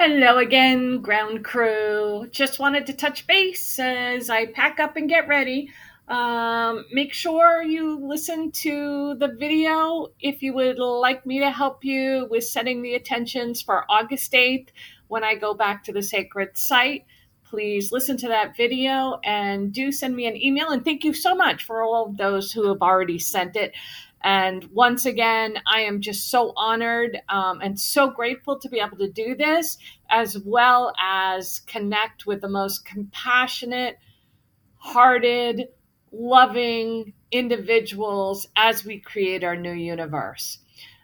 Hello again, ground crew. Just wanted to touch base as I pack up and get ready. Um, make sure you listen to the video if you would like me to help you with setting the attentions for August 8th when I go back to the sacred site. Please listen to that video and do send me an email. And thank you so much for all of those who have already sent it. And once again, I am just so honored um, and so grateful to be able to do this, as well as connect with the most compassionate, hearted, loving individuals as we create our new universe.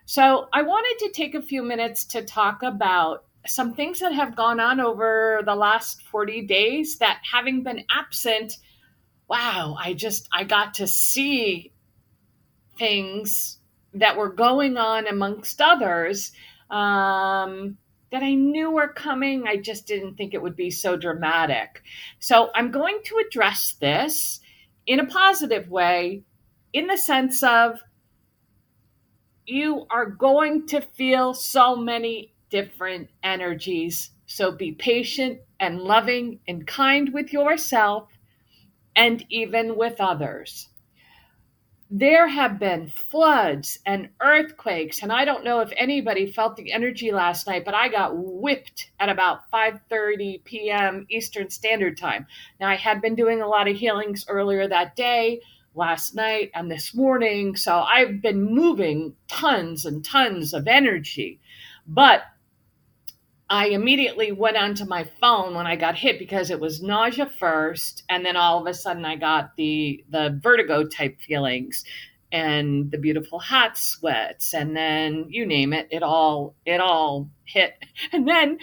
So, I wanted to take a few minutes to talk about some things that have gone on over the last 40 days that having been absent wow i just i got to see things that were going on amongst others um, that I knew were coming. I just didn't think it would be so dramatic. So I'm going to address this in a positive way, in the sense of you are going to feel so many different energies. So be patient and loving and kind with yourself and even with others there have been floods and earthquakes and i don't know if anybody felt the energy last night but i got whipped at about 5:30 p.m. eastern standard time now i had been doing a lot of healings earlier that day last night and this morning so i've been moving tons and tons of energy but I immediately went onto my phone when I got hit because it was nausea first, and then all of a sudden I got the the vertigo type feelings and the beautiful hot sweats, and then you name it, it all it all hit. And then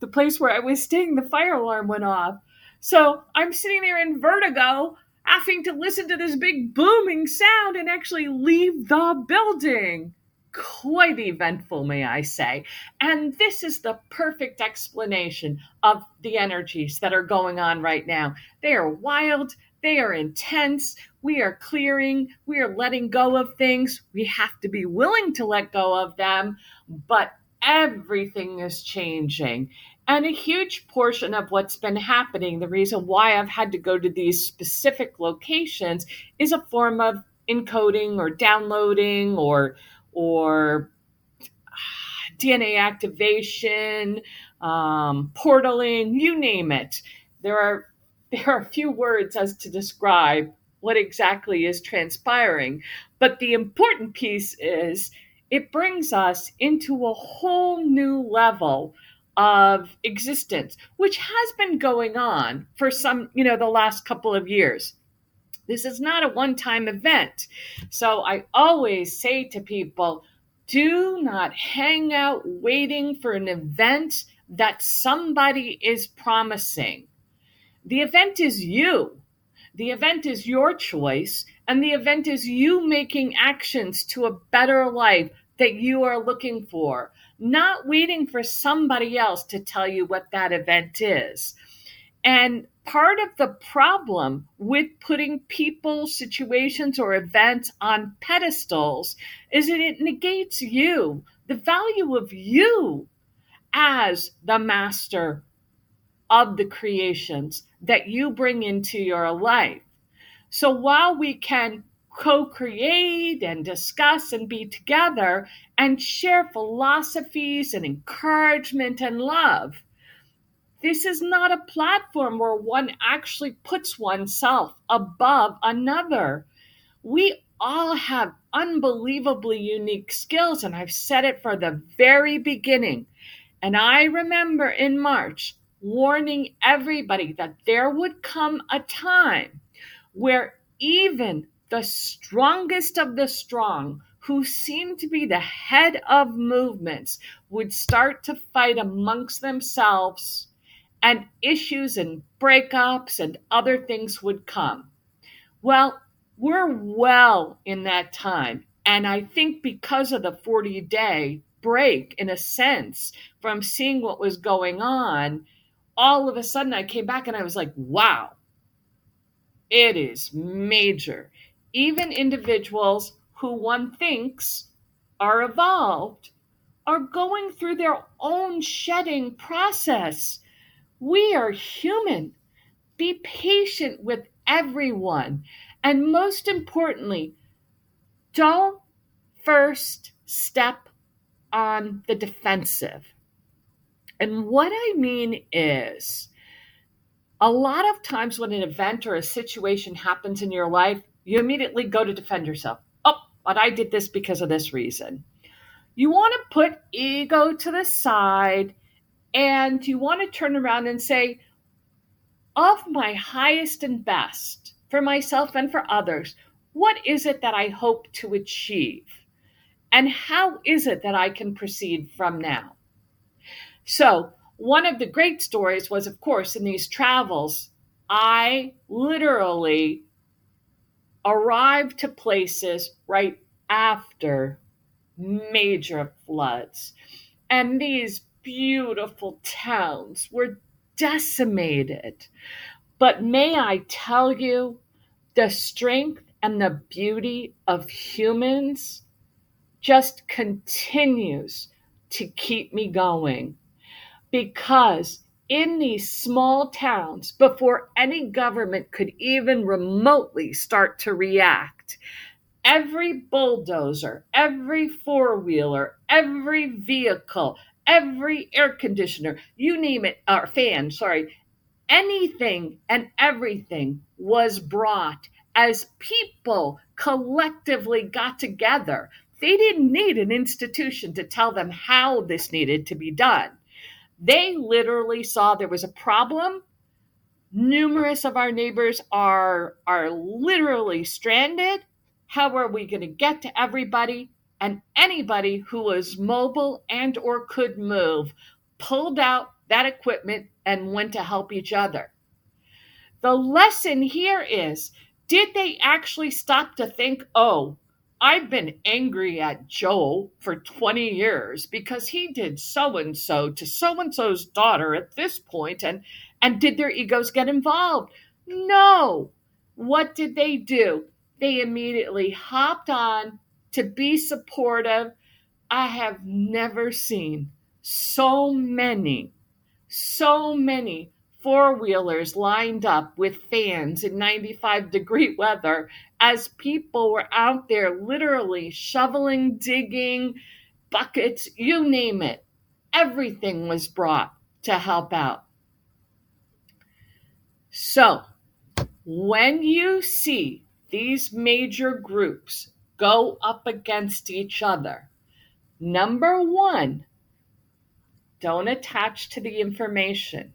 the place where I was staying, the fire alarm went off. So I'm sitting there in vertigo, having to listen to this big booming sound and actually leave the building quite eventful, may I say. And this is the perfect explanation of the energies that are going on right now. They are wild, they are intense. We are clearing, we are letting go of things. We have to be willing to let go of them, but everything is changing. And a huge portion of what's been happening, the reason why I've had to go to these specific locations, is a form of encoding or downloading or or DNA activation, um, portaling, you name it. There are there are a few words as to describe what exactly is transpiring, but the important piece is it brings us into a whole new level of existence, which has been going on for some, you know, the last couple of years. This is not a one time event. So I always say to people, do not hang out waiting for an event that somebody is promising. The event is you. The event is your choice, and the event is you making actions to a better life that you are looking for, not waiting for somebody else to tell you what that event is. And part of the problem with putting people, situations, or events on pedestals is that it negates you, the value of you as the master of the creations that you bring into your life. So while we can co create and discuss and be together and share philosophies and encouragement and love, this is not a platform where one actually puts oneself above another. We all have unbelievably unique skills, and I've said it for the very beginning. And I remember in March warning everybody that there would come a time where even the strongest of the strong, who seem to be the head of movements, would start to fight amongst themselves and issues and breakups and other things would come. Well, we're well in that time. And I think because of the 40 day break, in a sense, from seeing what was going on, all of a sudden I came back and I was like, wow, it is major. Even individuals who one thinks are evolved are going through their own shedding process. We are human. Be patient with everyone. And most importantly, don't first step on the defensive. And what I mean is, a lot of times when an event or a situation happens in your life, you immediately go to defend yourself. Oh, but I did this because of this reason. You want to put ego to the side and you want to turn around and say, of my highest and best for myself and for others, what is it that I hope to achieve? And how is it that I can proceed from now? So, one of the great stories was, of course, in these travels, I literally arrived to places right after major floods. And these beautiful towns were decimated. But may I tell you, the strength and the beauty of humans just continues to keep me going because in these small towns, before any government could even remotely start to react, every bulldozer, every four wheeler, every vehicle, every air conditioner, you name it, or fan, sorry, anything and everything was brought as people collectively got together. They didn't need an institution to tell them how this needed to be done. They literally saw there was a problem. Numerous of our neighbors are, are literally stranded. How are we going to get to everybody? And anybody who was mobile and or could move pulled out that equipment and went to help each other. The lesson here is did they actually stop to think, oh, I've been angry at Joel for 20 years because he did so and so to so and so's daughter at this point and and did their egos get involved? No. What did they do? They immediately hopped on to be supportive. I have never seen so many so many four wheelers lined up with fans in 95 degree weather as people were out there literally shoveling, digging, buckets, you name it. Everything was brought to help out. So, when you see these major groups go up against each other, number one, don't attach to the information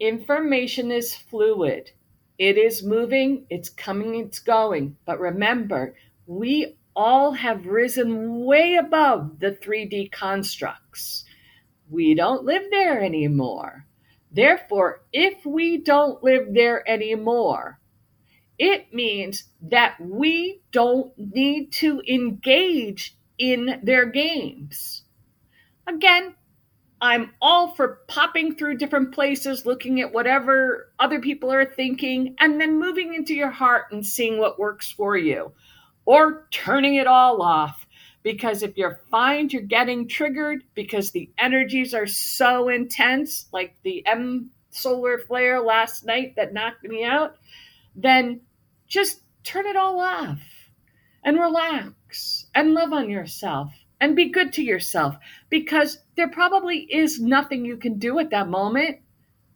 Information is fluid. It is moving, it's coming, it's going. But remember, we all have risen way above the 3D constructs. We don't live there anymore. Therefore, if we don't live there anymore, it means that we don't need to engage in their games. Again, I'm all for popping through different places, looking at whatever other people are thinking, and then moving into your heart and seeing what works for you, or turning it all off. Because if you find you're getting triggered because the energies are so intense, like the M solar flare last night that knocked me out, then just turn it all off and relax and love on yourself and be good to yourself because there probably is nothing you can do at that moment.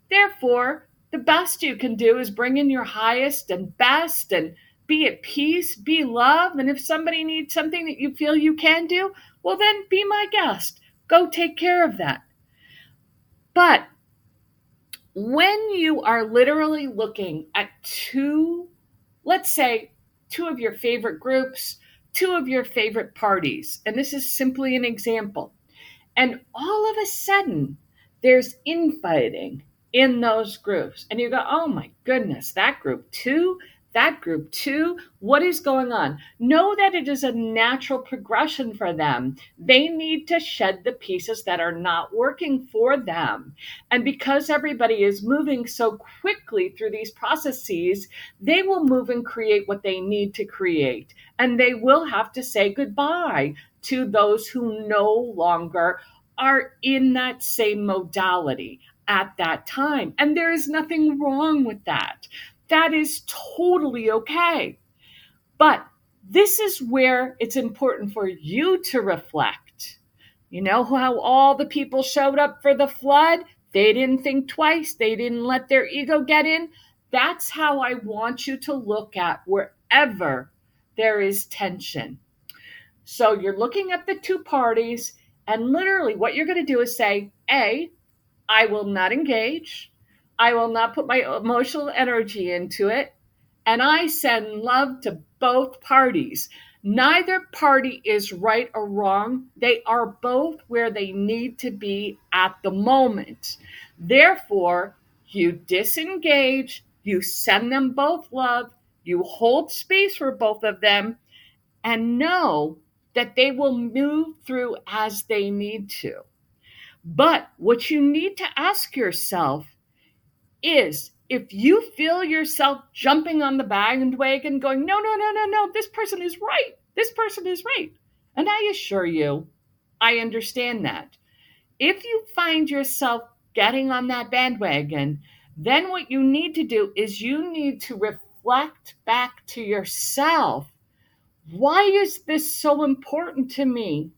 Therefore, the best you can do is bring in your highest and best and be at peace, be love. And if somebody needs something that you feel you can do, well, then be my guest. Go take care of that. But when you are literally looking at two, let's say, two of your favorite groups, two of your favorite parties, and this is simply an example, and all of a sudden there's infighting in those groups, and you go, oh my goodness, that group too, that group too. What is going on? Know that it is a natural progression for them. They need to shed the pieces that are not working for them. And because everybody is moving so quickly through these processes, they will move and create what they need to create. And they will have to say goodbye to those who no longer are in that same modality at that time. And there is nothing wrong with that. That is totally okay. But this is where it's important for you to reflect. You know how all the people showed up for the flood? They didn't think twice, they didn't let their ego get in. That's how I want you to look at wherever there is tension. So you're looking at the two parties, and literally what you're going to do is say, A, I will not engage. I will not put my emotional energy into it. And I send love to both parties. Neither party is right or wrong. They are both where they need to be at the moment. Therefore, you disengage, you send them both love, you hold space for both of them, and know that they will move through as they need to. But what you need to ask yourself is if you feel yourself jumping on the bandwagon, going, no, no, no, no, no, this person is right. This person is right. And I assure you, I understand that. If you find yourself getting on that bandwagon, then what you need to do is you need to reflect back to yourself why is this so important to me?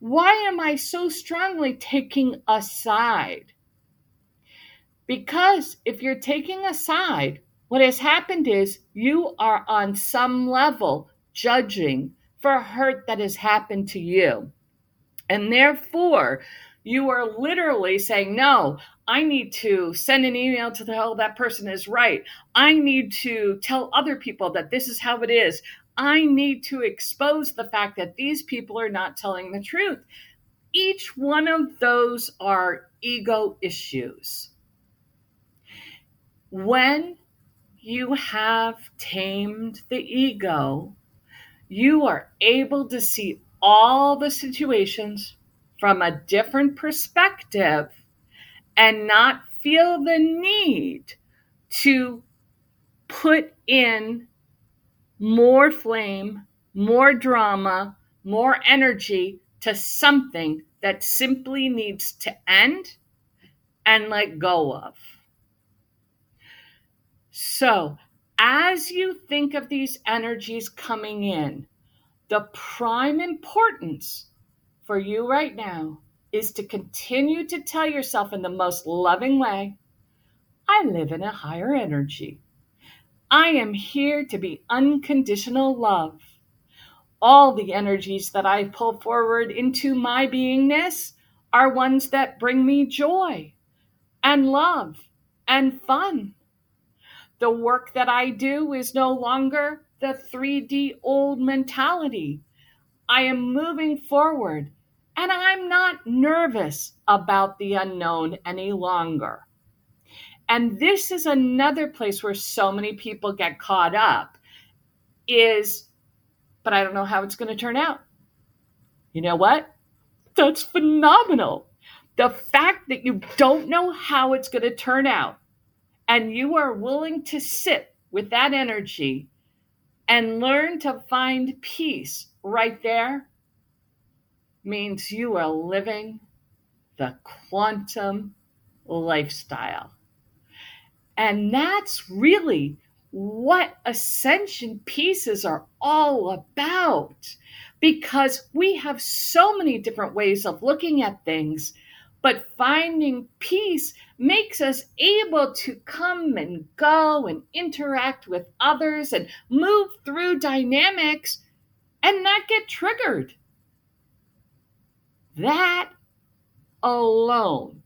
Why am I so strongly taking a side? Because if you're taking a side, what has happened is you are on some level judging for hurt that has happened to you. And therefore, you are literally saying, No, I need to send an email to tell that person is right. I need to tell other people that this is how it is. I need to expose the fact that these people are not telling the truth. Each one of those are ego issues. When you have tamed the ego, you are able to see all the situations from a different perspective and not feel the need to put in more flame, more drama, more energy to something that simply needs to end and let go of. So, as you think of these energies coming in, the prime importance for you right now is to continue to tell yourself in the most loving way I live in a higher energy. I am here to be unconditional love. All the energies that I pull forward into my beingness are ones that bring me joy and love and fun. The work that I do is no longer the 3D old mentality. I am moving forward and I'm not nervous about the unknown any longer. And this is another place where so many people get caught up is, but I don't know how it's going to turn out. You know what? That's phenomenal. The fact that you don't know how it's going to turn out and you are willing to sit with that energy and learn to find peace right there means you are living the quantum lifestyle. And that's really what ascension pieces are all about because we have so many different ways of looking at things, but finding peace makes us able to come and go and interact with others and move through dynamics and not get triggered. That alone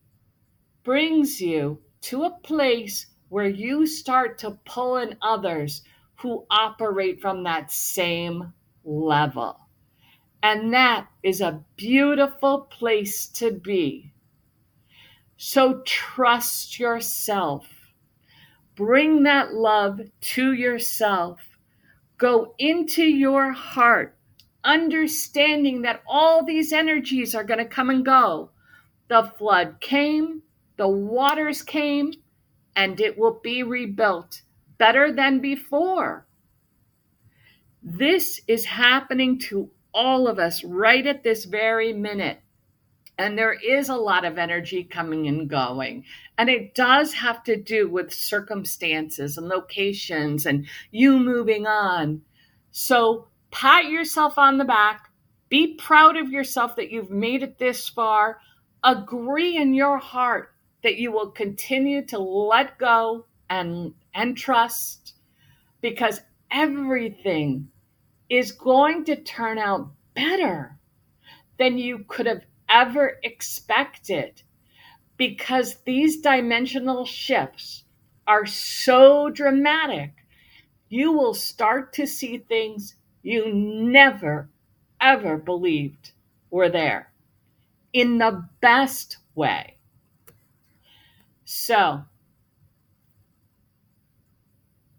brings you to a place where you start to pull in others who operate from that same level. And that is a beautiful place to be. So trust yourself. Bring that love to yourself. Go into your heart, understanding that all these energies are going to come and go. The flood came, the waters came, and it will be rebuilt better than before. This is happening to all of us right at this very minute. And there is a lot of energy coming and going. And it does have to do with circumstances and locations and you moving on. So pat yourself on the back. Be proud of yourself that you've made it this far. Agree in your heart that you will continue to let go and, and trust because everything is going to turn out better than you could have ever expected because these dimensional shifts are so dramatic. You will start to see things you never, ever believed were there in the best way. So,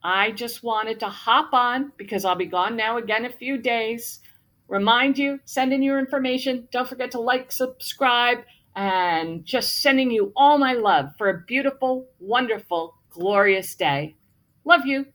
I just wanted to hop on because I'll be gone now again a few days. Remind you, send in your information. Don't forget to like, subscribe, and just sending you all my love for a beautiful, wonderful, glorious day. Love you.